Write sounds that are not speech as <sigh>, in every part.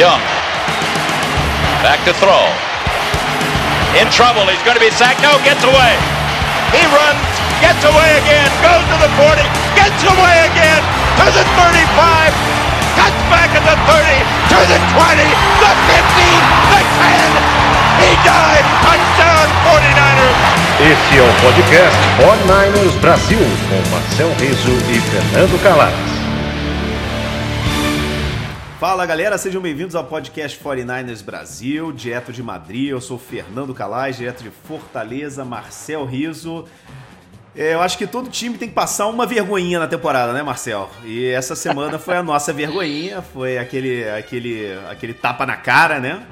Young. Back to throw. In trouble. He's going to be sacked. No, gets away. He runs, gets away again, goes to the 40, gets away again to the 35, cuts back at the 30, to the 20, the 15, the 10. He died. Touchdown 49ers. Esse é o podcast 49ers Brasil com Marcel Riso e Fernando Calais. Fala galera, sejam bem-vindos ao podcast 49ers Brasil, direto de Madrid. Eu sou Fernando Calais, direto de Fortaleza, Marcel Riso. É, eu acho que todo time tem que passar uma vergonhinha na temporada, né, Marcel? E essa semana foi a nossa vergonhinha, foi aquele, aquele, aquele tapa na cara, né?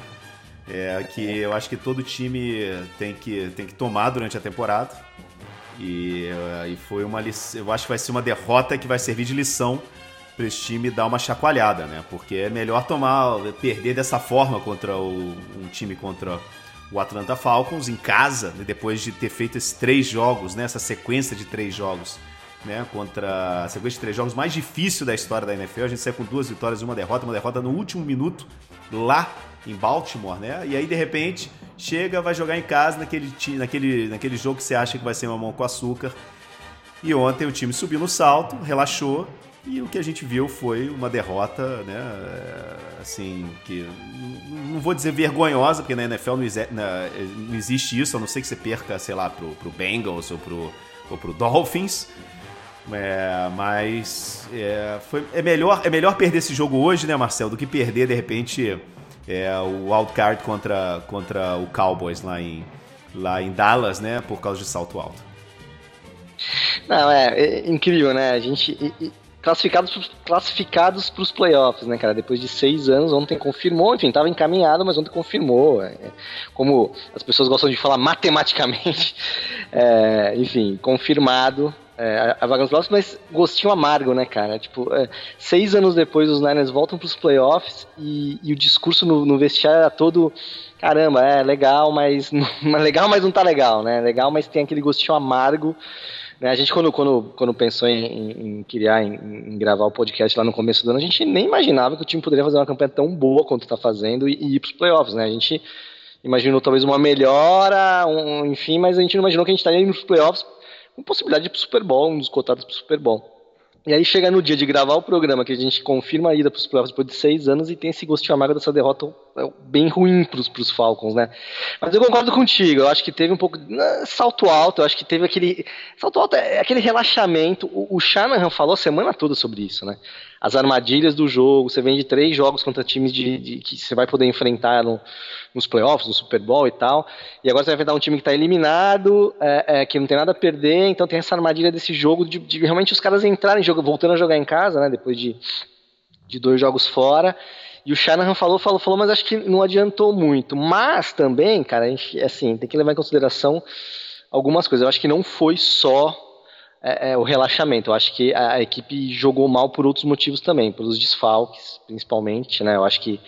É, que eu acho que todo time tem que, tem que tomar durante a temporada. E, e foi uma eu acho que vai ser uma derrota que vai servir de lição para esse time dar uma chacoalhada, né? Porque é melhor tomar, perder dessa forma contra o, um time contra o Atlanta Falcons em casa, né? depois de ter feito esses três jogos, né? Essa sequência de três jogos, né? Contra a sequência de três jogos mais difícil da história da NFL. A gente saiu com duas vitórias e uma derrota, uma derrota no último minuto lá em Baltimore, né? E aí de repente chega, vai jogar em casa naquele, naquele, naquele jogo que você acha que vai ser uma mão com açúcar. E ontem o time subiu no salto, relaxou e o que a gente viu foi uma derrota, né? É, assim, que não vou dizer vergonhosa, porque na NFL não, existe, isso, a não ser que você perca, sei lá, pro, pro Bengals ou pro, ou pro Dolphins. É, mas é, foi, é, melhor, é melhor perder esse jogo hoje, né, Marcel, do que perder, de repente, é, o wildcard contra, contra o Cowboys lá em, lá em Dallas, né, por causa de salto alto. Não, é, é incrível, né? A gente classificados classificados para os playoffs, né, cara? Depois de seis anos, ontem confirmou, enfim, estava encaminhado, mas ontem confirmou. É, como as pessoas gostam de falar matematicamente, <laughs> é, enfim, confirmado é, a vaga nos playoffs, mas gostinho amargo, né, cara? Tipo, é, seis anos depois os Niners voltam para os playoffs e, e, o discurso no, no vestiário era todo caramba, é legal, mas <laughs> não, legal, mas não tá legal, né? Legal, mas tem aquele gostinho amargo. Né? A gente, quando, quando, quando pensou em, em criar, em, em, gravar o podcast lá no começo do ano, a gente nem imaginava que o time poderia fazer uma campanha tão boa quanto está fazendo e, e ir para os playoffs, né? A gente imaginou talvez uma melhora, um, enfim, mas a gente não imaginou que a gente estaria indo para os playoffs com possibilidade de ir para o Super Bowl, um dos cotados para o Super Bowl. E aí chega no dia de gravar o programa, que a gente confirma a ida para os playoffs depois de seis anos e tem esse gostinho amargo dessa derrota bem ruim para os Falcons, né? Mas eu concordo contigo, eu acho que teve um pouco de né, salto alto, eu acho que teve aquele salto alto, é aquele relaxamento. O, o Shanahan falou a semana toda sobre isso, né? As armadilhas do jogo, você vem de três jogos contra times de, de que você vai poder enfrentar no, nos playoffs, no Super Bowl e tal. E agora você vai enfrentar um time que está eliminado, é, é, que não tem nada a perder, então tem essa armadilha desse jogo de, de realmente os caras entrarem, voltando a jogar em casa, né? Depois de, de dois jogos fora. E o Shanahan falou, falou, falou, mas acho que não adiantou muito. Mas também, cara, a gente, assim, tem que levar em consideração algumas coisas. Eu acho que não foi só é, é, o relaxamento. Eu acho que a, a, equipe jogou mal por outros motivos também, pelos desfalques, principalmente, né? Eu acho que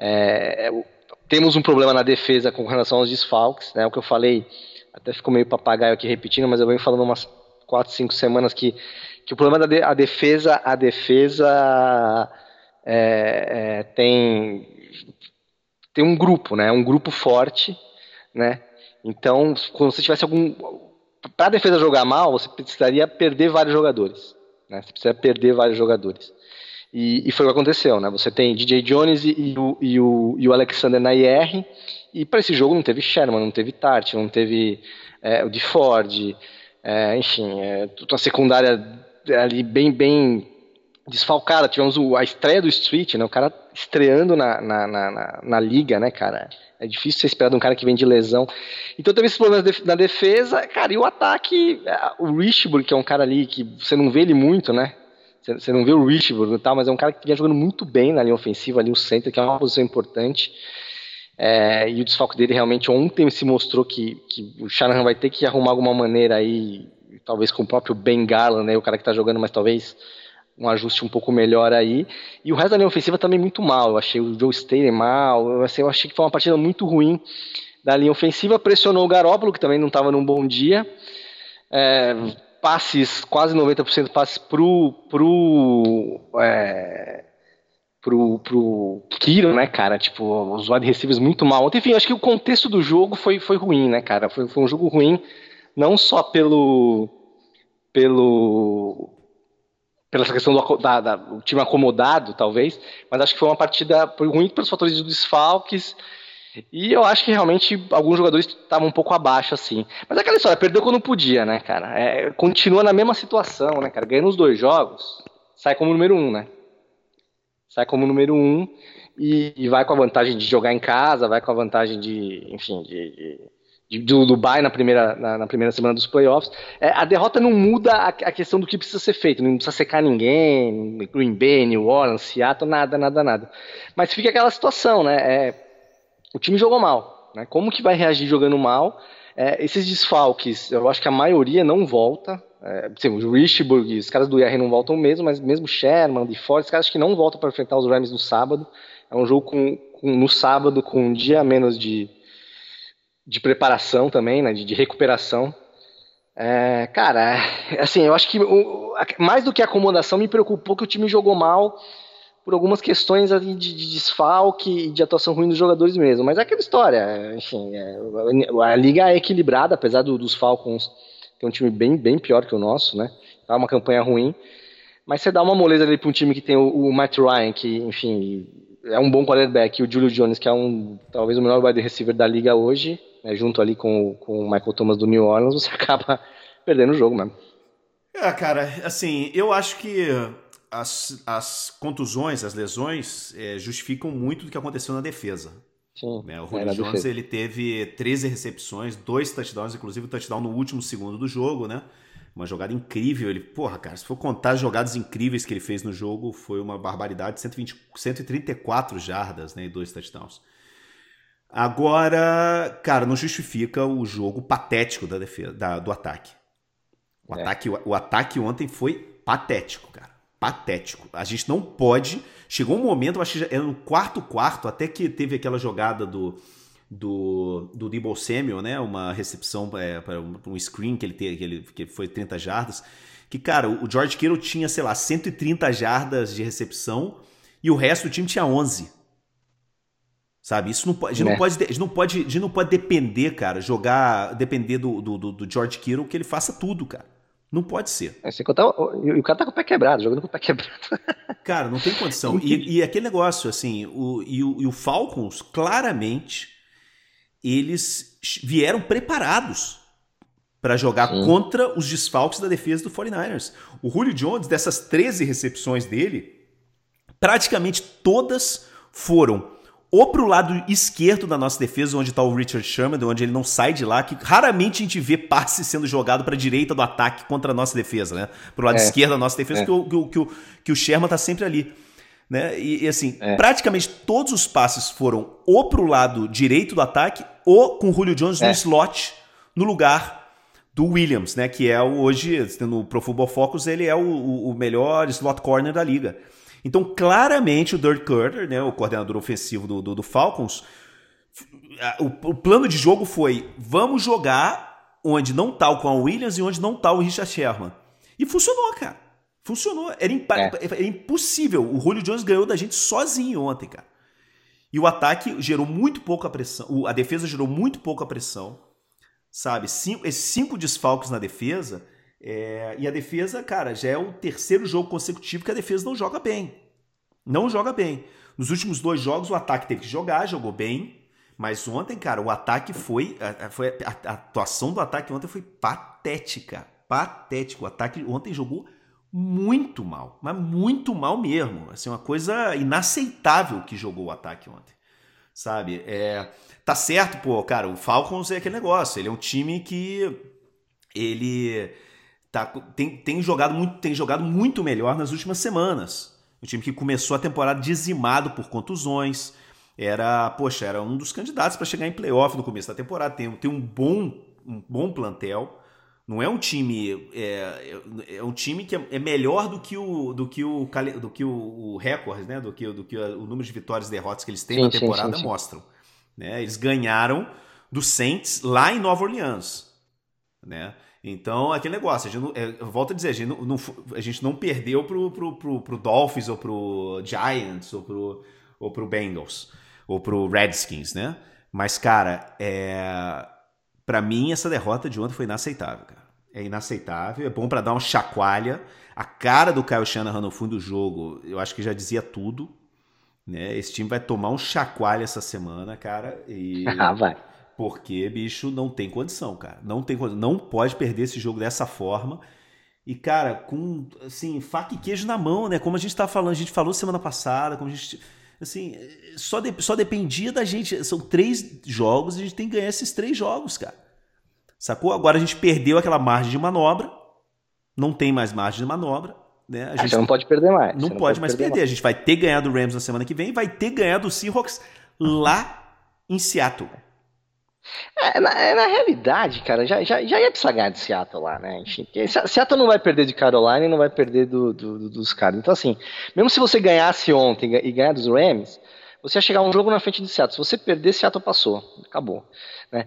é, é temos um problema na defesa com relação aos desfalques, né? O que eu falei, até ficou meio papagaio aqui repetindo, mas eu venho falando umas quatro, cinco semanas que, que o problema da de, a defesa, a defesa é, é, tem tem um grupo, né? Um grupo forte, né? Então, quando você tivesse algum para a defesa jogar mal, você precisaria perder vários jogadores, né? Você precisa perder vários jogadores. E, e, foi o que aconteceu, né? Você tem DJ Jones e, o, e, o, e o Alexander na IR, e para esse jogo não teve Sherman, não teve Tart, não teve é, o de Ford, é, enfim, é, a secundária ali bem, bem desfalcada. Tivemos o, a estreia do Street, né? O cara estreando na, na, na, na, liga, né, cara? É difícil você esperar de um cara que vem de lesão. Então teve esses problemas na defesa, cara, e o ataque, é, o Richburg, que é um cara ali que você não vê ele muito, né? Você não vê o Richburg e tal, mas é um cara que vinha jogando muito bem na linha ofensiva, ali o center, que é uma posição importante. É, e o desfalque dele realmente ontem se mostrou que, que o Shanahan vai ter que arrumar alguma maneira aí, talvez com o próprio Ben Garland, né, o cara que está jogando, mas talvez um ajuste um pouco melhor aí. E o resto da linha ofensiva também muito mal. Eu achei o Joe Staley mal, eu, assim, eu achei que foi uma partida muito ruim da linha ofensiva. Pressionou o Garópolo, que também não estava num bom dia. É, passes, quase 90% passes pro, pro, é, pro, pro Kiro, né, cara? Tipo, os wide receivers muito mal. Enfim, acho que o contexto do jogo foi, foi ruim, né, cara? Foi, foi um jogo ruim, não só pelo. pelo. Pela questão do da, da, time acomodado, talvez, mas acho que foi uma partida ruim pelos fatores dos desfalques. E eu acho que realmente alguns jogadores estavam um pouco abaixo, assim. Mas é aquela história, perdeu quando podia, né, cara? É, continua na mesma situação, né, cara? Ganhando os dois jogos, sai como número um, né? sai como número um e, e, vai com a vantagem de jogar em casa, vai com a vantagem de, enfim, de, de, de do Dubai na primeira, na, na, primeira semana dos playoffs. É, a derrota não muda a, a, questão do que precisa ser feito, não precisa secar ninguém, Green Bay, New Orleans, Seattle, nada, nada, nada. Mas fica aquela situação, né? É, o time jogou mal, né? Como que vai reagir jogando mal? É, esses desfalques, eu acho que a maioria não volta, é, sim, o Richburg, os caras do IR não voltam mesmo, mas mesmo Sherman, de Ford, os caras que não voltam para enfrentar os Rams no sábado. É um jogo com, com, no sábado com um dia a menos de, de preparação também, né, de, de recuperação. É, cara, assim, eu acho que o, mais do que a acomodação me preocupou que o time jogou mal por algumas questões de, de desfalque e de atuação ruim dos jogadores mesmo. Mas é aquela história, enfim, é, a, liga é equilibrada, apesar do, dos Falcons tem um time bem, bem pior que o nosso, né? Tá uma campanha ruim. Mas você dá uma moleza ali para um time que tem o, o, Matt Ryan, que, enfim, é um bom quarterback, e o Julio Jones, que é um talvez o melhor wide receiver da liga hoje, né, junto ali com, com o Michael Thomas do New Orleans, você <laughs> acaba perdendo o jogo mesmo. É, cara, assim, eu acho que as, as contusões, as lesões, é, justificam muito do que aconteceu na defesa. Sim, né? O Julio Jones ele teve 13 recepções, dois touchdowns, inclusive o touchdown no último segundo do jogo, né? Uma jogada incrível. Ele, porra, cara, se for contar as jogadas incríveis que ele fez no jogo, foi uma barbaridade. 120, 134 jardas, né? E dois touchdowns. Agora, cara, não justifica o jogo patético da defesa, da, do ataque. O, é. ataque. o, o ataque ontem foi patético, cara. Patético. A gente não pode Chegou um momento, acho que era no quarto quarto, até que teve aquela jogada do do, do Debo Samuel, né? Uma recepção é, para um screen que ele, teve, que ele que foi 30 jardas. Que, cara, o George Kittle tinha, sei lá, 130 jardas de recepção e o resto do time tinha 11. Sabe? Isso não pode. A gente, não, né? pode, a gente, não, pode, a gente não pode depender, cara, jogar. Depender do, do, do George Kittle que ele faça tudo, cara. Não pode ser. É, contar, o, o cara tá com o pé quebrado, jogando com o pé quebrado. <laughs> Cara, não tem condição. e, e, aquele negócio, assim, o, e, o, e o Falcons, claramente, eles vieram preparados para jogar Sim. contra os desfalques da defesa do 49ers. O Julio Jones, dessas 13 recepções dele, praticamente todas foram ou pro lado esquerdo da nossa defesa, onde está o Richard Sherman, onde ele não sai de lá, que raramente a gente vê passe sendo jogado para a direita do ataque contra a nossa defesa, né? Pro lado é. esquerdo da nossa defesa, é. que, o, que, o, que, o, que o Sherman tá sempre ali. Né? E, e assim, é. praticamente todos os passes foram ou pro lado direito do ataque, ou com o Julio Jones no é. slot, no lugar do Williams, né? Que é o, hoje, no Pro Football Focus, ele é o, o melhor slot corner da liga. Então, claramente, o Dirk Carter, né, o coordenador ofensivo do, do, do Falcons, o, o, plano de jogo foi: vamos jogar onde não tá o Quan Williams e onde não tá o Richard Sherman. E funcionou, cara. Funcionou. Era, imp é. era impossível. O Julio Jones ganhou da gente sozinho ontem, cara. E o ataque gerou muito pouca pressão. A defesa gerou muito pouca pressão. Sabe? Cinco, esses cinco desfalques na defesa é, e a defesa, cara, já é o terceiro jogo consecutivo que a defesa não joga bem. Não joga bem. Nos últimos dois jogos, o ataque teve que jogar, jogou bem. Mas ontem, cara, o ataque foi. A, foi a, a atuação do ataque ontem foi patética. Patético. O ataque ontem jogou muito mal. Mas muito mal mesmo. Assim, uma coisa inaceitável que jogou o ataque ontem. Sabe? É, tá certo, pô, cara, o Falcons é aquele negócio. Ele é um time que. Ele tá, tem, tem, jogado muito, tem jogado muito melhor nas últimas semanas. O time que começou a temporada dizimado por contusões, era, poxa, era um dos candidatos para chegar em playoff no começo da temporada. Tem, tem um bom um bom plantel. Não é um time é, é um time que é, é melhor do que o do que o do que o, o recorde, né? Do que do que o número de vitórias e derrotas que eles têm sim, na temporada sim, sim, mostram. Né? Eles ganharam do Saints lá em Nova Orleans, né? Então, aquele negócio, a gente não, é, volto a dizer, a gente não, não, a gente não perdeu pro, pro, pro, pro Dolphins ou pro Giants ou pro, ou pro Bengals ou pro Redskins, né? Mas, cara, é... para mim essa derrota de ontem foi inaceitável, cara. É inaceitável, é bom para dar uma chacoalha. A cara do Kyle Shanahan no fundo do jogo, eu acho que já dizia tudo. Né? Esse time vai tomar um chacoalho essa semana, cara. E... <laughs> ah, vai. Porque, bicho, não tem condição, cara. Não tem condição. Não pode perder esse jogo dessa forma. E, cara, com, assim, faca e queijo na mão, né? Como a gente tá falando, a gente falou semana passada, como a gente. Assim, só, de, só dependia da gente. São três jogos e a gente tem que ganhar esses três jogos, cara. Sacou? Agora a gente perdeu aquela margem de manobra. Não tem mais margem de manobra. Né? A gente não pode perder mais. Não, não pode, pode, mais perder. perder. A gente vai ter ganhado o Rams na semana que vem e vai ter ganhado o Seahawks lá em Seattle. É, na, é, na, realidade, cara, já, já, já ia precisar ganhar de Seattle lá, né? Seattle não vai perder de Carolina e não vai perder do, do, dos caras. Então, assim, mesmo se você ganhasse ontem e ganhar dos Rams, você ia chegar um jogo na frente de Seattle. Se você perder, Seattle passou. Acabou. Né?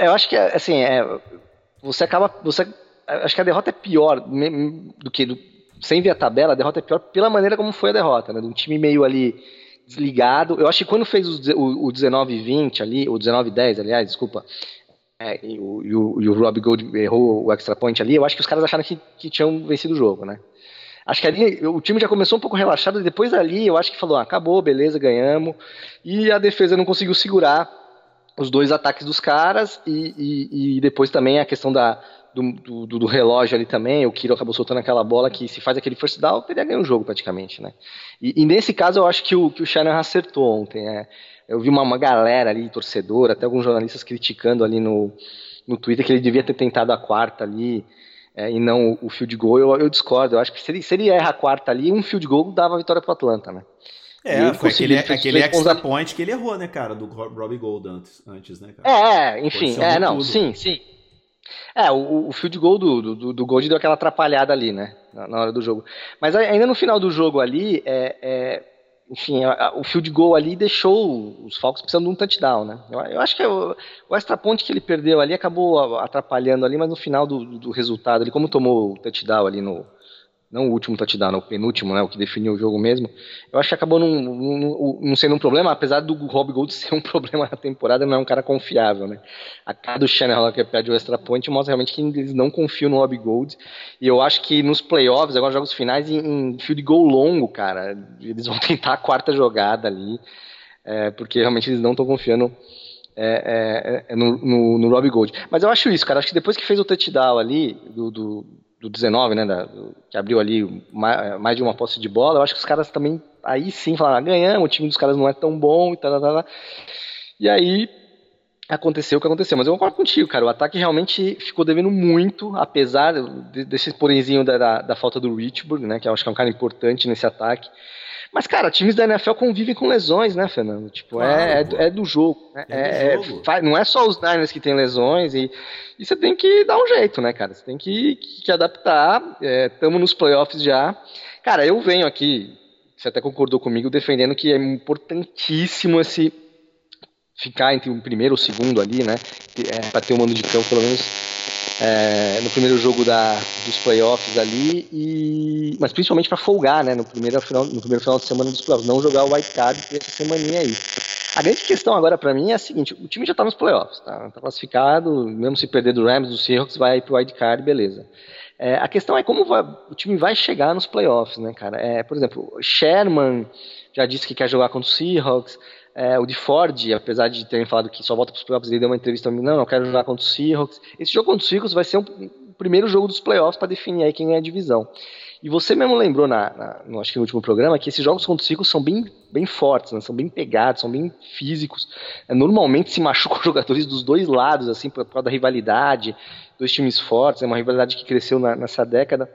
Eu acho que, assim, é, você acaba. Você, acho que a derrota é pior do que. Do, sem ver a tabela, a derrota é pior pela maneira como foi a derrota, né? De um time meio ali desligado. Eu acho que quando fez o, o, o 19-20 ali, o 19-10, aliás, desculpa, é, e, o, e, o, e o Rob Gold errou o extra point ali, eu acho que os caras acharam que, que tinham vencido o jogo, né? Acho que ali o time já começou um pouco relaxado, e depois ali eu acho que falou: ah, acabou, beleza, ganhamos. E a defesa não conseguiu segurar os dois ataques dos caras, e, e, e depois também a questão da, do, do, do, relógio ali também, o Kiro acabou soltando aquela bola que se faz aquele first down, teria ganho o jogo praticamente, né? E, e, nesse caso eu acho que o, que o Shannon acertou ontem, é, eu vi uma, uma galera ali, torcedor, até alguns jornalistas criticando ali no, no Twitter que ele devia ter tentado a quarta ali, é, e não o field goal, eu, eu, discordo, eu acho que se ele, se ele erra a quarta ali, um field goal dava a vitória pro Atlanta, né? É, foi aquele, aquele extra point que ele errou, né, cara, do Robbie Gold antes, antes né, cara? É, enfim, é, não, tudo. sim, sim. É, o, o field goal do, do, do Gold deu aquela atrapalhada ali, né? Na, na, hora do jogo. Mas ainda no final do jogo ali, é, é enfim, a, a, o field goal ali deixou os Falcons precisando de um touchdown, né? Eu, eu acho que o, o extra point que ele perdeu ali acabou atrapalhando ali, mas no final do, do resultado, ele como tomou o touchdown ali no, não o último touchdown, o penúltimo, né, o que definiu o jogo mesmo, eu acho que acabou não sendo um problema, apesar do Rob Gold <laughs> ser um problema na temporada, não é um cara confiável, né. A cara do Shannon que perde o extra point mostra realmente que eles não confiam no Rob Gold, e eu acho que nos playoffs, agora jogos finais, em, em field goal longo, cara, eles vão <laughs> tentar a quarta jogada ali, é, porque realmente eles não estão confiando é, é, é, no, no, no Rob Gold. Mas eu acho isso, cara, acho que depois que fez o touchdown ali, do, do do 19, né, da, que abriu ali mais, mais, de uma posse de bola, eu acho que os caras também, aí sim, falaram, ah, ganhamos, o time dos caras não é tão bom e tal, tal, tal. E aí aconteceu o que aconteceu. Mas eu concordo contigo, cara, o ataque realmente ficou devendo muito, apesar desse porenzinho da, da, da falta do Richburg, né, que eu acho que é um cara importante nesse ataque. Mas, cara, times da NFL convivem com lesões, né, Fernando? Tipo, claro, é, é, é, do jogo. Né? É, do é, jogo. não é só os Niners que tem lesões e, e você tem que dar um jeito, né, cara? Você tem que, que, que adaptar. Estamos é, nos playoffs já. Cara, eu venho aqui, você até concordou comigo, defendendo que é importantíssimo esse ficar entre o primeiro e o segundo ali, né? É, para ter um mando de campo, pelo menos é, no primeiro jogo da, dos playoffs ali, e, mas principalmente para folgar, né, no primeiro, final, no primeiro final de semana dos playoffs, não jogar o white card essa semaninha aí. A grande questão agora para mim é a seguinte, o time já tá nos playoffs, tá, tá classificado, mesmo se perder do Rams, do Seahawks, vai pro white card, beleza. É, a questão é como vai, o time vai chegar nos playoffs, né, cara? É, por exemplo, Sherman já disse que quer jogar contra o Seahawks, é, o de Ford, apesar de terem falado que só volta para os playoffs, ele deu uma entrevista não, não quero jogar contra o Seahawks. Esse jogo contra o Seahawks vai ser um, o primeiro jogo dos playoffs para definir aí quem ganha a divisão. E você mesmo lembrou, na, na, no, acho que no último programa, que esses jogos contra o Seahawks são bem, bem fortes, né? são bem pegados, são bem físicos. É, normalmente se <laughs> machucam jogadores dos dois lados, assim, por causa da rivalidade, dois times fortes, é uma rivalidade que cresceu na, nessa década.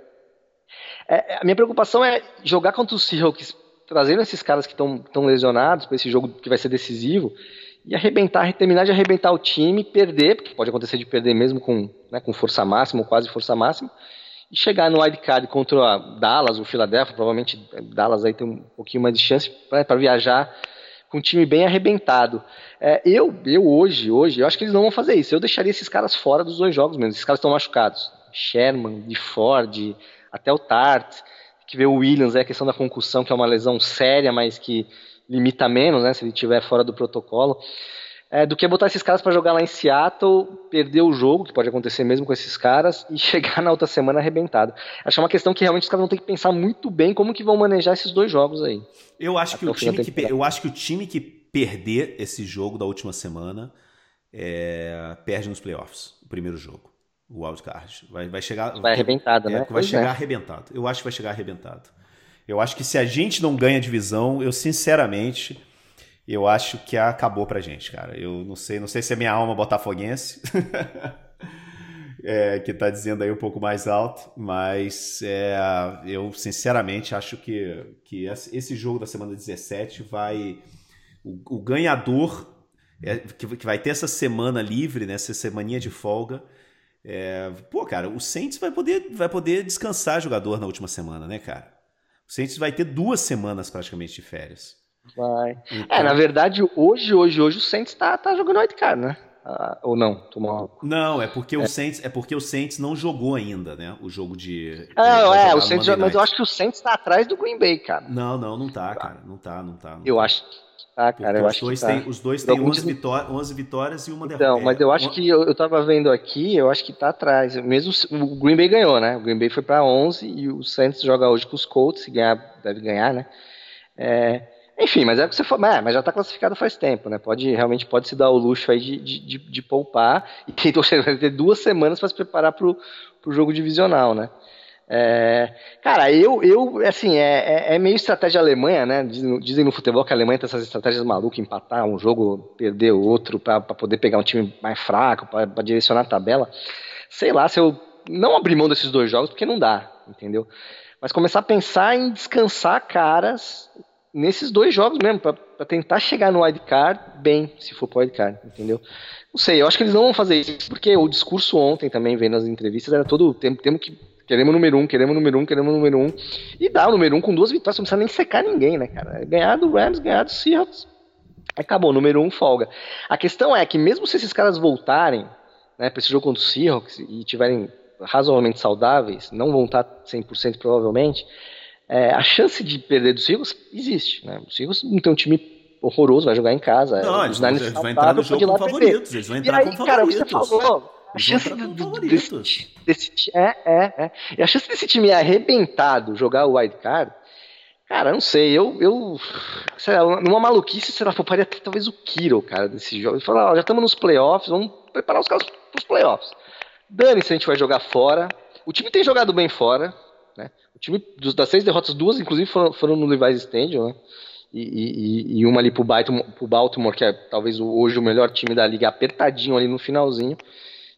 É, a minha preocupação é jogar contra o Seahawks trazendo esses caras que estão lesionados para esse jogo que vai ser decisivo e arrebentar, terminar de arrebentar o time, perder, porque pode acontecer de perder mesmo com, né, com força máxima ou quase força máxima, e chegar no wildcard contra Dallas, o Philadelphia, provavelmente Dallas aí tem um pouquinho mais de chance para viajar com um time bem arrebentado. É, eu, eu hoje, hoje, eu acho que eles não vão fazer isso. Eu deixaria esses caras fora dos dois jogos mesmo. Esses caras estão machucados. Sherman, de Ford, até o Tart, que vê o Williams, é a questão da concussão, que é uma lesão séria, mas que limita menos, né, se ele estiver fora do protocolo. É, do que botar esses caras para jogar lá em Seattle, perder o jogo, que pode acontecer mesmo com esses caras, e <laughs> chegar na outra semana arrebentado. Acho que é uma questão que realmente os caras vão ter que pensar muito bem como que vão manejar esses dois jogos aí. Eu acho, que o, time que, eu acho que o time que perder esse jogo da última semana é, perde nos playoffs, o primeiro jogo. O wildcard. Vai, vai chegar. Vai arrebentado, é, né? Vai pois chegar é. arrebentado. Eu acho que vai chegar arrebentado. Eu acho que se a gente não ganha divisão, eu sinceramente eu acho que acabou pra gente, cara. Eu não sei, não sei se é minha alma botafoguense. <laughs> é, que tá dizendo aí um pouco mais alto, mas é, eu sinceramente acho que, que esse jogo da semana 17 vai. O, o ganhador é, que, que, vai ter essa semana livre, né, essa semaninha de folga. É, pô, cara, o Saints vai poder, vai poder descansar jogador na última semana, né, cara? O Saints vai ter duas semanas praticamente de férias. Vai. Então... É, na verdade, hoje, hoje, hoje o Saints tá, tá jogando wildcard, né? Ah, ou não? Tomou... Não, é porque, é. O Saints, é porque o Saints não jogou ainda, né? O jogo de. Ah, é, o Saints, mas eu acho que o Saints tá atrás do Green Bay, cara. Não, não, não tá, cara. Não tá, não tá. Não eu tá. acho tá, cara. eu acho dois que tá. Tem, os dois têm 11, vitórias, 11 vitórias e uma derrota. Não, mas eu acho que eu, eu tava vendo aqui, eu acho que tá atrás. Mesmo o Green Bay ganhou, né? O Green Bay foi pra 11 e o Saints joga hoje com os Colts, se ganhar, deve ganhar, né? É. Enfim, mas é o que você falou, é, mas já está classificado faz tempo, né? Pode realmente pode se dar o luxo aí de, de, de, de poupar <laughs> e tem vai ter duas semanas para se preparar para o jogo divisional, né? É, cara, eu, eu assim, é, é, é, meio estratégia Alemanha, né? Dizem, dizem, no futebol que a Alemanha tem essas estratégias malucas, empatar um jogo, perder o outro, para poder pegar um time mais fraco, para direcionar a tabela. Sei lá, se eu não abrir mão desses dois jogos, porque não dá, entendeu? Mas começar a pensar em descansar caras nesses dois jogos mesmo, para tentar chegar no wildcard bem, se for pro wildcard, entendeu? Não sei, eu acho que eles não vão fazer isso, porque o discurso ontem também, vendo as entrevistas, era todo o tempo, temos que. Queremos número um, queremos número um, queremos número um. E dá o número um com duas vitórias, não precisa nem secar ninguém, né, cara? Ganhar do Rams, ganhar do Seahawks. Acabou, número um folga. A questão é que mesmo se esses caras voltarem, né, pra esse jogo contra o Seahawks e tiverem razoavelmente saudáveis, não vão estar 100% provavelmente, é, a chance de perder dos Eagles existe. Né? Os Eagles não tem um time horroroso, vai jogar em casa. Não, eles, eles vão entrar no jogo como favoritos. Eles vão entrar e aí, como cara, favoritos. Você falou, a chance desse, desse, é, é, é. E a chance desse time arrebentado jogar o wild card, cara, não sei, eu, eu sei lá, numa maluquice, sei lá, pouparia talvez o Kiro, cara, desse jogo. Ele falou, já estamos nos playoffs, vamos preparar os caras para os playoffs. Dane-se, a gente vai jogar fora. O time tem jogado bem fora, né? O time dos, das seis derrotas, duas inclusive foram, foram no Levi's Stadium, né? E, e, e, uma ali pro Baltimore, pro Baltimore, que é talvez hoje o melhor time da liga, apertadinho ali no finalzinho.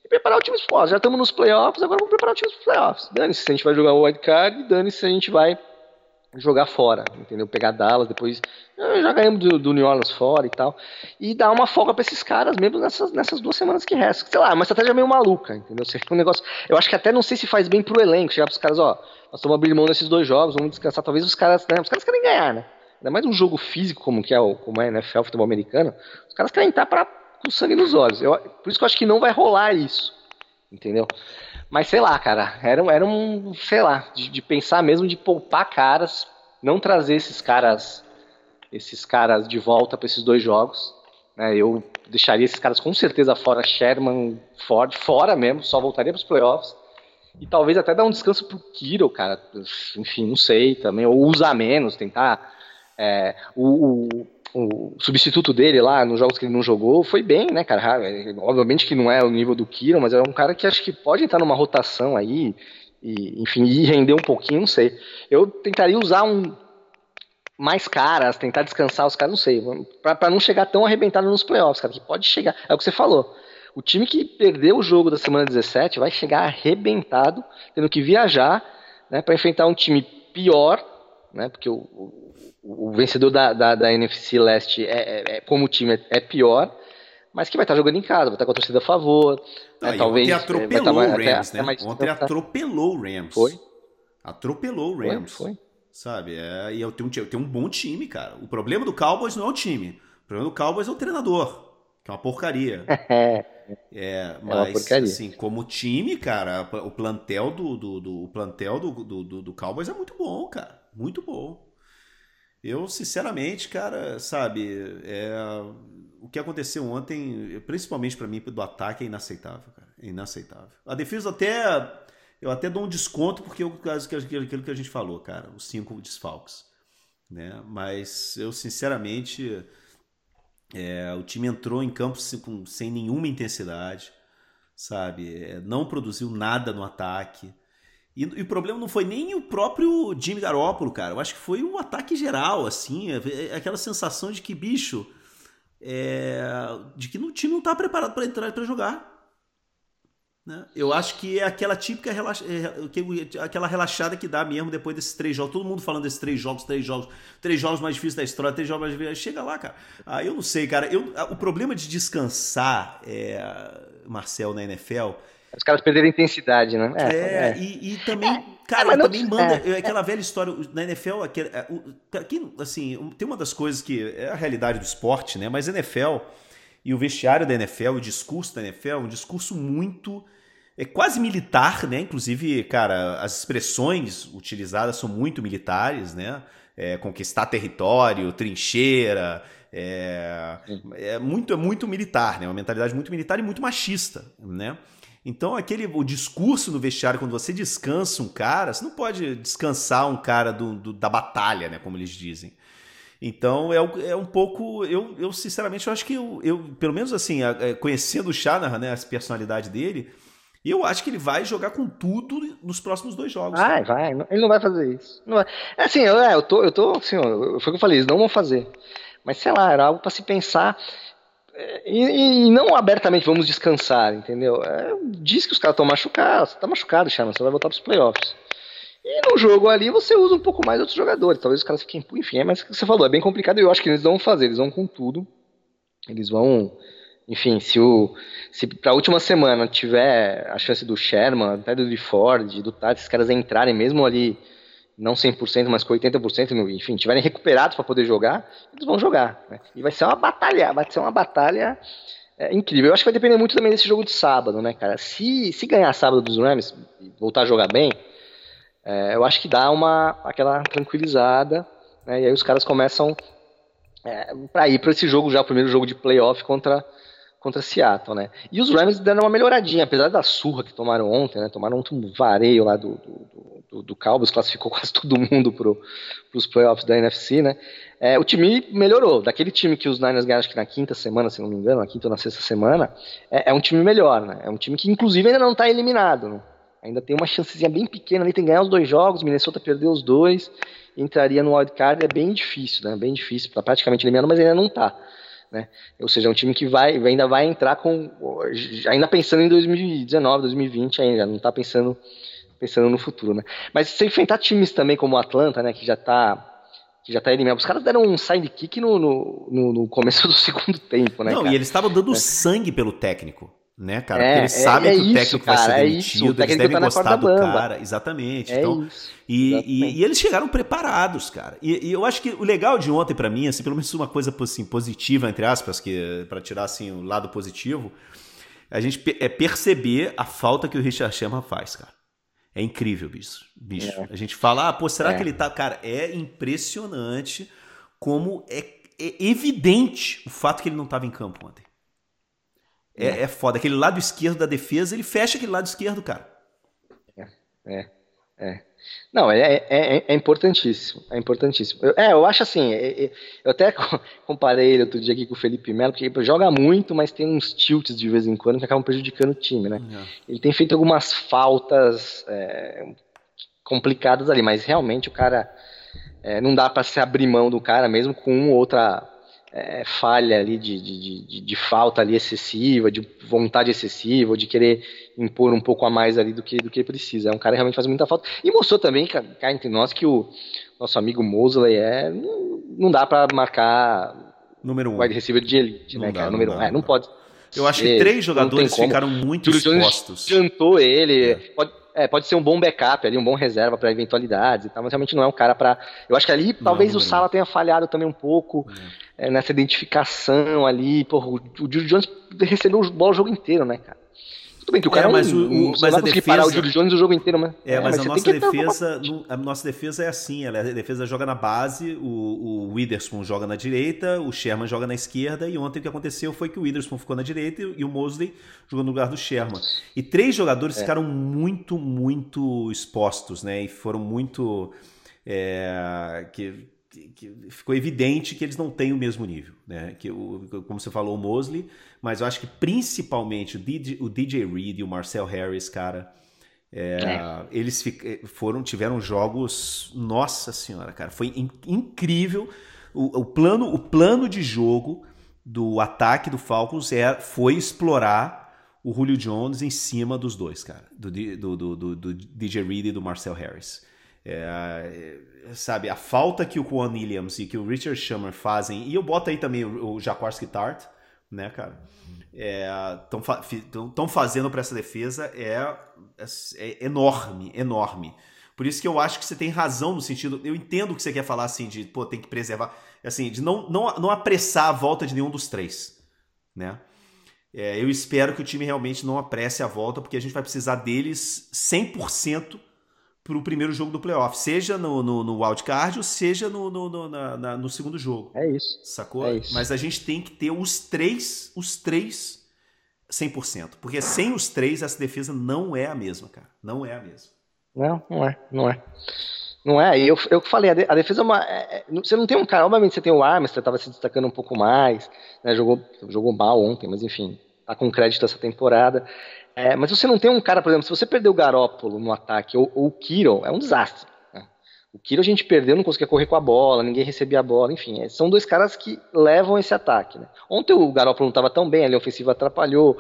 Preparar o time dos playoffs. Já estamos nos playoffs, agora vamos preparar o time dos playoffs. Dane-se se a gente vai jogar o wild card, dane-se se a gente vai jogar fora, entendeu? Pegar Dallas, depois ah, já ganhamos do, do, New Orleans fora e tal. E dar uma folga para esses caras mesmo nessas, nessas duas semanas que restam. Sei lá, uma estratégia meio maluca, entendeu? Um negócio, eu acho que até não sei se faz bem pro elenco, chegar pros caras, ó, nós estamos abrindo mão desses dois jogos, vamos descansar. Talvez os caras, né, os caras querem ganhar, né? Ainda mais um jogo físico como que é o como é NFL, futebol americano. Os caras querem estar pra, com sangue nos olhos. Eu, por isso que eu acho que não vai rolar isso, entendeu? Mas sei lá, cara, era, era um, sei lá, de, de pensar mesmo de poupar caras não trazer esses caras esses caras de volta para esses dois jogos. Né? Eu deixaria esses caras com certeza fora, Sherman, Ford, fora mesmo, só voltaria para os playoffs. E talvez até dar um descanso pro Kiro, cara. Enfim, não sei também. Ou usar menos, tentar. É, o, o, o, substituto dele lá, nos jogos que ele não jogou, foi bem, né, cara? Obviamente que não é o nível do Kiro, mas é um cara que acho que pode entrar numa rotação aí e, enfim, ir render um pouquinho, não sei. Eu tentaria usar um mais caras, tentar descansar os caras, não sei, para não chegar tão arrebentado nos playoffs, cara, que pode chegar, é o que você falou. O time que perdeu o jogo da semana 17 vai chegar arrebentado, tendo que viajar, né, para enfrentar um time pior, né, porque o, o, o vencedor da, da, da, NFC Leste é, é, é como time é, é pior, mas que vai estar jogando em casa, vai estar com a torcida a favor. Né, talvez, ontem atropelou o Rams, até, né? Até ontem atropelou o Rams. Foi? Atropelou o Rams. Foi, foi. Sabe? É, e eu tenho, eu tenho um bom time, cara. O problema do Cowboys não é o time. problema do Cowboys é o treinador, que é uma porcaria. <laughs> É. É, mas assim, como time, cara, o plantel do, do, do o plantel do, do, do Cowboys é muito bom, cara. Muito bom. Eu, sinceramente, cara, sabe, é, o que aconteceu ontem, principalmente para mim do ataque, é inaceitável, cara. É inaceitável. A defesa até eu até dou um desconto porque eu caso aquilo que a gente falou, cara, os cinco desfalques, né? Mas eu sinceramente é, o time entrou em campo sem, sem nenhuma intensidade, sabe? É, não produziu nada no ataque. E, e, o problema não foi nem o próprio Jimmy Garoppolo, cara. Eu acho que foi o ataque geral, assim. É, é aquela sensação de que, bicho, é, de que o time não está preparado para entrar para jogar. Né? Eu acho que é aquela típica relaxa, é, aquela relaxada que dá mesmo depois desses três jogos. Todo mundo falando desses três jogos, três jogos, três jogos mais difíceis da história, três jogos mais difíceis. Chega lá, cara. Ah, eu não sei, cara. Eu, o problema de descansar, é, Marcel, na NFL. Os caras perderam intensidade, né? É, é, é. E, e, também, é, cara, não, também manda. É. aquela velha história na NFL, aquele, aqui, assim, tem uma das coisas que é a realidade do esporte, né? Mas a NFL e o vestiário da NFL, o discurso da NFL, é um discurso muito é quase militar, né? Inclusive, cara, as expressões utilizadas são muito militares, né? É, conquistar território, trincheira, é, é, muito, é muito militar, né? Uma mentalidade muito militar e muito machista, né? Então, aquele o discurso no vestiário, quando você descansa um cara, você não pode descansar um cara do, do da batalha, né? Como eles dizem. Então, é, é um pouco. Eu, eu sinceramente, eu acho que eu, eu pelo menos assim, conhecendo o Shanahan, né? A personalidade dele eu acho que ele vai jogar com tudo nos próximos dois jogos. Vai, vai. Ele não vai fazer isso. Não vai. É assim, eu, é, eu tô, eu tô, assim, foi o que eu falei, eles não vão fazer. Mas sei lá, era algo para se pensar. É, e, e, não abertamente vamos descansar, entendeu? É, diz que os caras estão machucados, tá machucado, Chama, você vai voltar pros playoffs. E no jogo ali você usa um pouco mais outros jogadores. Talvez os caras fiquem. Enfim, é mais o que você falou, é bem complicado e eu acho que eles vão fazer, eles vão com tudo. Eles vão enfim, se o se para a última semana tiver a chance do Sherman, até do Ford, do Tati, esses caras entrarem mesmo ali, não 100%, mas com 80%, enfim, tiverem recuperados para poder jogar, eles vão jogar. Né? E vai ser uma batalha, vai ser uma batalha é, incrível. Eu acho que vai depender muito também desse jogo de sábado, né, cara? Se, se ganhar sábado dos Rams e voltar a jogar bem, é, eu acho que dá uma aquela tranquilizada, né? E aí os caras começam é, para ir para esse jogo já, o primeiro jogo de playoff contra contra Seattle, né? E os Rams deram uma melhoradinha, apesar da surra que tomaram ontem, né? Tomaram um vareio lá do, do, do, do Cowboys, classificou <laughs> quase todo mundo para os playoffs da NFC, né? É, o time melhorou. Daquele time que os Niners ganharam acho que na quinta semana, se não me engano, na quinta ou na sexta semana, é, é um time melhor, né? É um time que inclusive ainda não está eliminado, né? Ainda tem uma chancezinha bem pequena ali, tem que ganhar os dois jogos, Minnesota perdeu os dois, entraria no wildcard, é bem difícil, né? Bem difícil, tá praticamente eliminado, mas ainda não está. Né? Ou seja, é um time que vai, ainda vai entrar com. ainda pensando em 2019, 2020 ainda, não está pensando, pensando no futuro. Né? Mas se enfrentar times também como o Atlanta, né, que já está que já tá eliminado. Os caras deram um sidekick no, no, no, começo <laughs> do segundo tempo, né? Não, cara? e eles estavam dando é. sangue pelo técnico né, cara? É, Porque eles é, sabem é que o técnico cara, vai ser demitido, é eles devem tá gostar do cara. Exatamente. É então, isso, e, e, e, eles chegaram preparados, cara. E, e, eu acho que o legal de ontem para mim, assim, pelo menos uma coisa assim, positiva, entre aspas, que para tirar assim, o lado positivo, a gente é perceber a falta que o Richard Sherman faz, cara. É incrível, bicho. bicho. É. A gente fala, ah, pô, será que ele tá. Cara, é impressionante como é, é evidente o fato que ele não estava em campo ontem. É, é foda. Aquele lado esquerdo da defesa, ele fecha aquele lado esquerdo, cara. É, é. é. Não, é, é, é, é, importantíssimo. É importantíssimo. Eu, é, eu acho assim. É, é, eu até <laughs> comparei ele outro dia aqui com o Felipe Melo, porque ele joga muito, mas tem uns tilts de vez em quando que acabam prejudicando o time, né? Ele tem feito algumas faltas complicadas ali, mas realmente o cara. não dá para se abrir mão do cara, mesmo com uma ou outra é, falha ali de, de, de, de, falta ali excessiva, de vontade excessiva, de querer impor um pouco a mais ali do que, do que precisa. É um cara que realmente faz muita falta. E mostrou também, cá entre nós, que o nosso amigo Mosley é. Não, não dá para marcar número um. wide receiver de elite, não né, dá, cara? Número um. É, não pode. Eu acho que três jogadores ficaram muito expostos. Cantou ele. É. Pode, é, pode ser um bom backup ali, um bom reserva para eventualidades e tal, mas realmente não é um cara para. Eu acho que ali talvez não, não o Sala tenha falhado também um pouco é, nessa identificação ali. Porra, o, o Jones recebeu bola o jogo inteiro, né, cara? Tudo bem que o cara é, mas, o, mas a defesa parar o Julio Jones o jogo inteiro, mas é, mas, é, mas a nossa defesa, a nossa defesa é assim, ela, a defesa joga na base, o, o Witherspoon joga na direita, o Sherman joga na esquerda e ontem o que aconteceu foi que o Witherspoon ficou na direita e o Mosley jogou no lugar do Sherman. E três jogadores é. ficaram muito, muito expostos, né? E foram muito é, que que, ficou evidente que eles não têm o mesmo nível, né? Que o, como você falou, o Mosley, mas eu acho que principalmente o DJ, o DJ Reed e o Marcel Harris, cara, é, é. eles foram tiveram jogos, nossa senhora, cara, foi in, incrível o, o, plano, o plano de jogo do ataque do Falcons é, foi explorar o Julio Jones em cima dos dois, cara, do, do, do, do DJ Reed e do Marcel Harris. É, sabe, a falta que o Juan Williams e que o Richard Schumer fazem, e eu boto aí também o, o Jaquarski Tart, né, cara? Estão é, fazendo para essa defesa é, é, é, enorme, enorme. Por isso que eu acho que você tem razão no sentido. Eu entendo o que você quer falar assim, de pô, tem que preservar. Assim, de não, não, não apressar a volta de nenhum dos três. Né? É, eu espero que o time realmente não apresse a volta, porque a gente vai precisar deles 100% para o primeiro jogo do playoff, seja no, no, no wildcard ou seja no, no, no, na, no segundo jogo. É isso. Sacou? É isso. Mas a gente tem que ter os três, os três 100%. Porque sem os três, essa defesa não é a mesma, cara. Não é a mesma. Não, não é, não é. Não é, eu, eu falei, a defesa é uma. É, é, você não tem um cara, obviamente você tem o Armstrong, estava se destacando um pouco mais, né, jogou, jogou mal ontem, mas enfim, tá com crédito essa temporada. É, mas você não tem um cara, por exemplo, se você perder o Garópolo no ataque ou, ou o Kiro, é um desastre. Né? O Kiro a gente perdeu, não conseguia correr com a bola, ninguém recebia a bola, enfim. É, são dois caras que levam esse ataque. Né? Ontem o Garópolo não estava tão bem, ali a ofensiva atrapalhou,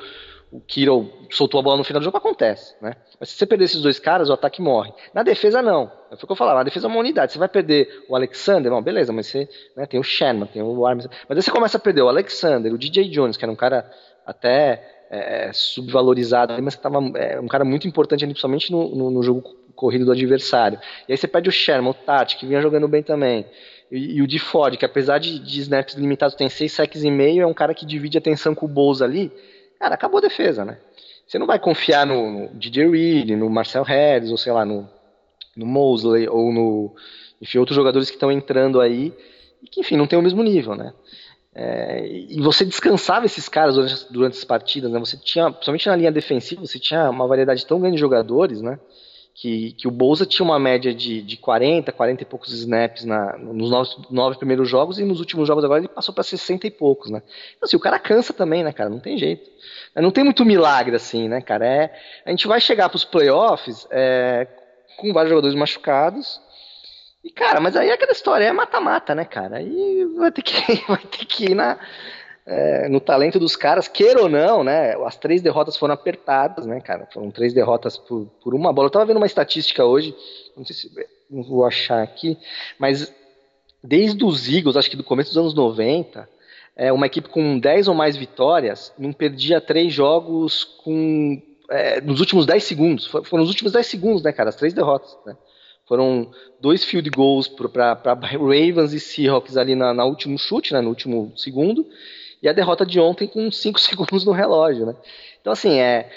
o Kiro soltou a bola no final do jogo, acontece. Né? Mas se você perder esses dois caras, o ataque morre. Na defesa, não. É o que eu falava, na defesa é uma unidade. Você vai perder o Alexander, não, beleza, mas você né, tem o Sherman, tem o Armstrong. Mas aí você começa a perder o Alexander, o DJ Jones, que era um cara até é, subvalorizado, mas que estava é, um cara muito importante, principalmente no, no, no, jogo corrido do adversário. E aí você perde o Sherman, o Tati, que vinha jogando bem também. E, e o DeFord, que apesar de, de snaps limitados, tem seis sacks e meio, é um cara que divide atenção com o Bowles ali. Cara, acabou a defesa, né? Você não vai confiar no, no DJ Reed, no Marcel Harris, ou sei lá, no, no Mosley, ou no. Enfim, outros jogadores que estão entrando aí, e que, enfim, não tem o mesmo nível, né? É, e você descansava esses caras durante, durante as partidas, né? Você tinha, principalmente na linha defensiva, você tinha uma variedade tão grande de jogadores, né? Que, que o Bolsa tinha uma média de, de 40, 40 e poucos snaps na, nos nove, nove primeiros jogos e nos últimos jogos agora ele passou para 60 e poucos, né? Então, assim, o cara cansa também, né, cara? Não tem jeito. Não tem muito milagre assim, né, cara? É, a gente vai chegar para os playoffs é, com vários jogadores machucados e, cara, mas aí aquela história, é mata-mata, né, cara? Aí vai ter que, <laughs> vai ter que ir na, é, no talento dos caras, queira ou não, né? As três derrotas foram apertadas, né, cara? Foram três derrotas por, por uma bola. Eu tava vendo uma estatística hoje, não sei se não vou achar aqui, mas desde os Eagles, acho que do começo dos anos 90, é, uma equipe com 10 ou mais vitórias não perdia três jogos com. É, nos últimos 10 segundos. Foram nos últimos 10 segundos, né, cara? As três derrotas, né? Foram dois field goals para Ravens e Seahawks ali na, na último chute, né, no último segundo, e a derrota de ontem com cinco <laughs> segundos no relógio, né? Então, assim, é,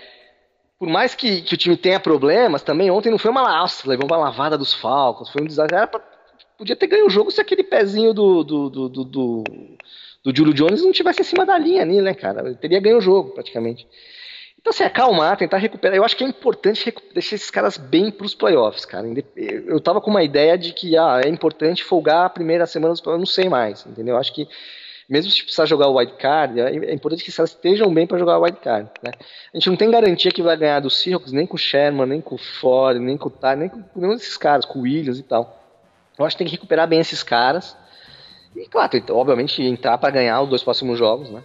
por mais que, que, o time tenha problemas, também ontem não foi uma laça, levou uma lavada dos Falcons, foi um desastre. Era pra, podia ter ganho o jogo se aquele pezinho do, do, do, do, do, do Julio Jones não tivesse em cima da linha ali, né, cara? Ele teria ganho o jogo, praticamente. Então, assim, acalmar, tentar recuperar. Eu acho que é importante deixar esses caras bem para os playoffs, cara. Eu tava com uma ideia de que ah, é importante folgar a primeira semana dos playoffs, não sei mais, entendeu? Eu acho que mesmo se precisar jogar o wild card, é, é importante que caras estejam bem para jogar o wild card, né? A gente não tem garantia que vai ganhar do Seahawks, nem com o Sherman, nem com o Ford, nem com o Ty, nem com nenhum desses caras, com o Williams e tal. Eu acho que tem que recuperar bem esses caras. E, claro, obviamente, entrar para ganhar os dois próximos jogos, né?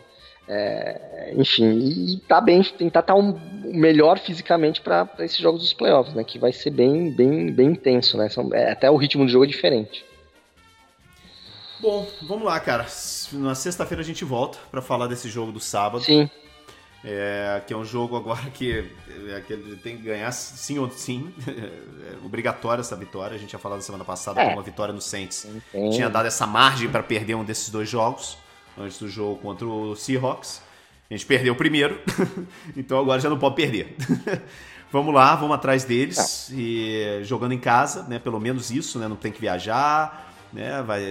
É, enfim, e tá bem, tentar estar tá um, melhor fisicamente para esses jogos dos playoffs, né? Que vai ser bem, bem, bem intenso, né? São, é, até o ritmo do jogo é diferente. Bom, vamos lá, cara. Na sexta-feira a gente volta para falar desse jogo do sábado. Sim. É, que é um jogo agora que, é, que ele tem que ganhar sim ou sim. É obrigatória essa vitória. A gente tinha falado semana passada é. que uma vitória no Saints Entendi. tinha dado essa margem para perder um desses dois jogos antes do jogo contra o Seahawks. A gente perdeu o primeiro, <laughs> então agora já não pode perder. <laughs> vamos lá, vamos atrás deles e jogando em casa, né? Pelo menos isso, né? Não tem que viajar, né? Vai,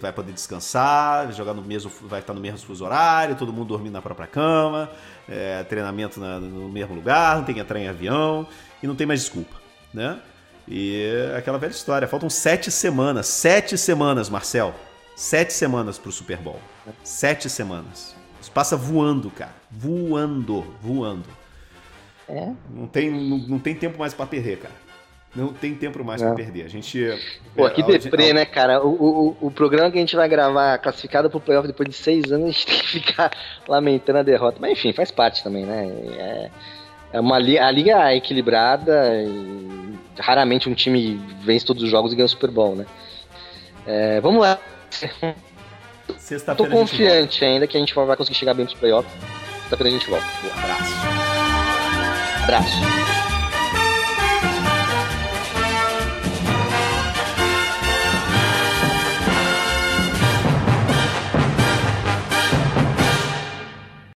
vai poder descansar, jogar no mesmo, vai estar no mesmo fuso horário, todo mundo dormindo na própria cama, é, treinamento na, no mesmo lugar, não tem que entrar em avião e não tem mais desculpa, né? E aquela velha história, faltam sete semanas, sete semanas, Marcel, sete semanas para o Super Bowl, sete semanas. Isso passa voando, cara, voando, voando. É. Não tem, não, não tem tempo mais para perder, cara. Não tem tempo mais é. pra perder. A gente. Pô, que deprê, né, cara? O, o, o programa que a gente vai gravar classificado pro playoff depois de seis anos, <laughs> a gente tem que ficar lamentando a derrota. Mas enfim, faz parte também, né? É, é uma liga, a liga é equilibrada e raramente um time vence todos os jogos e ganha o Super Bowl, né? É, vamos lá. Tô confiante ainda que a gente vai conseguir chegar bem pros playoffs. Sexta-feira a gente volta. Um abraço. Abraço.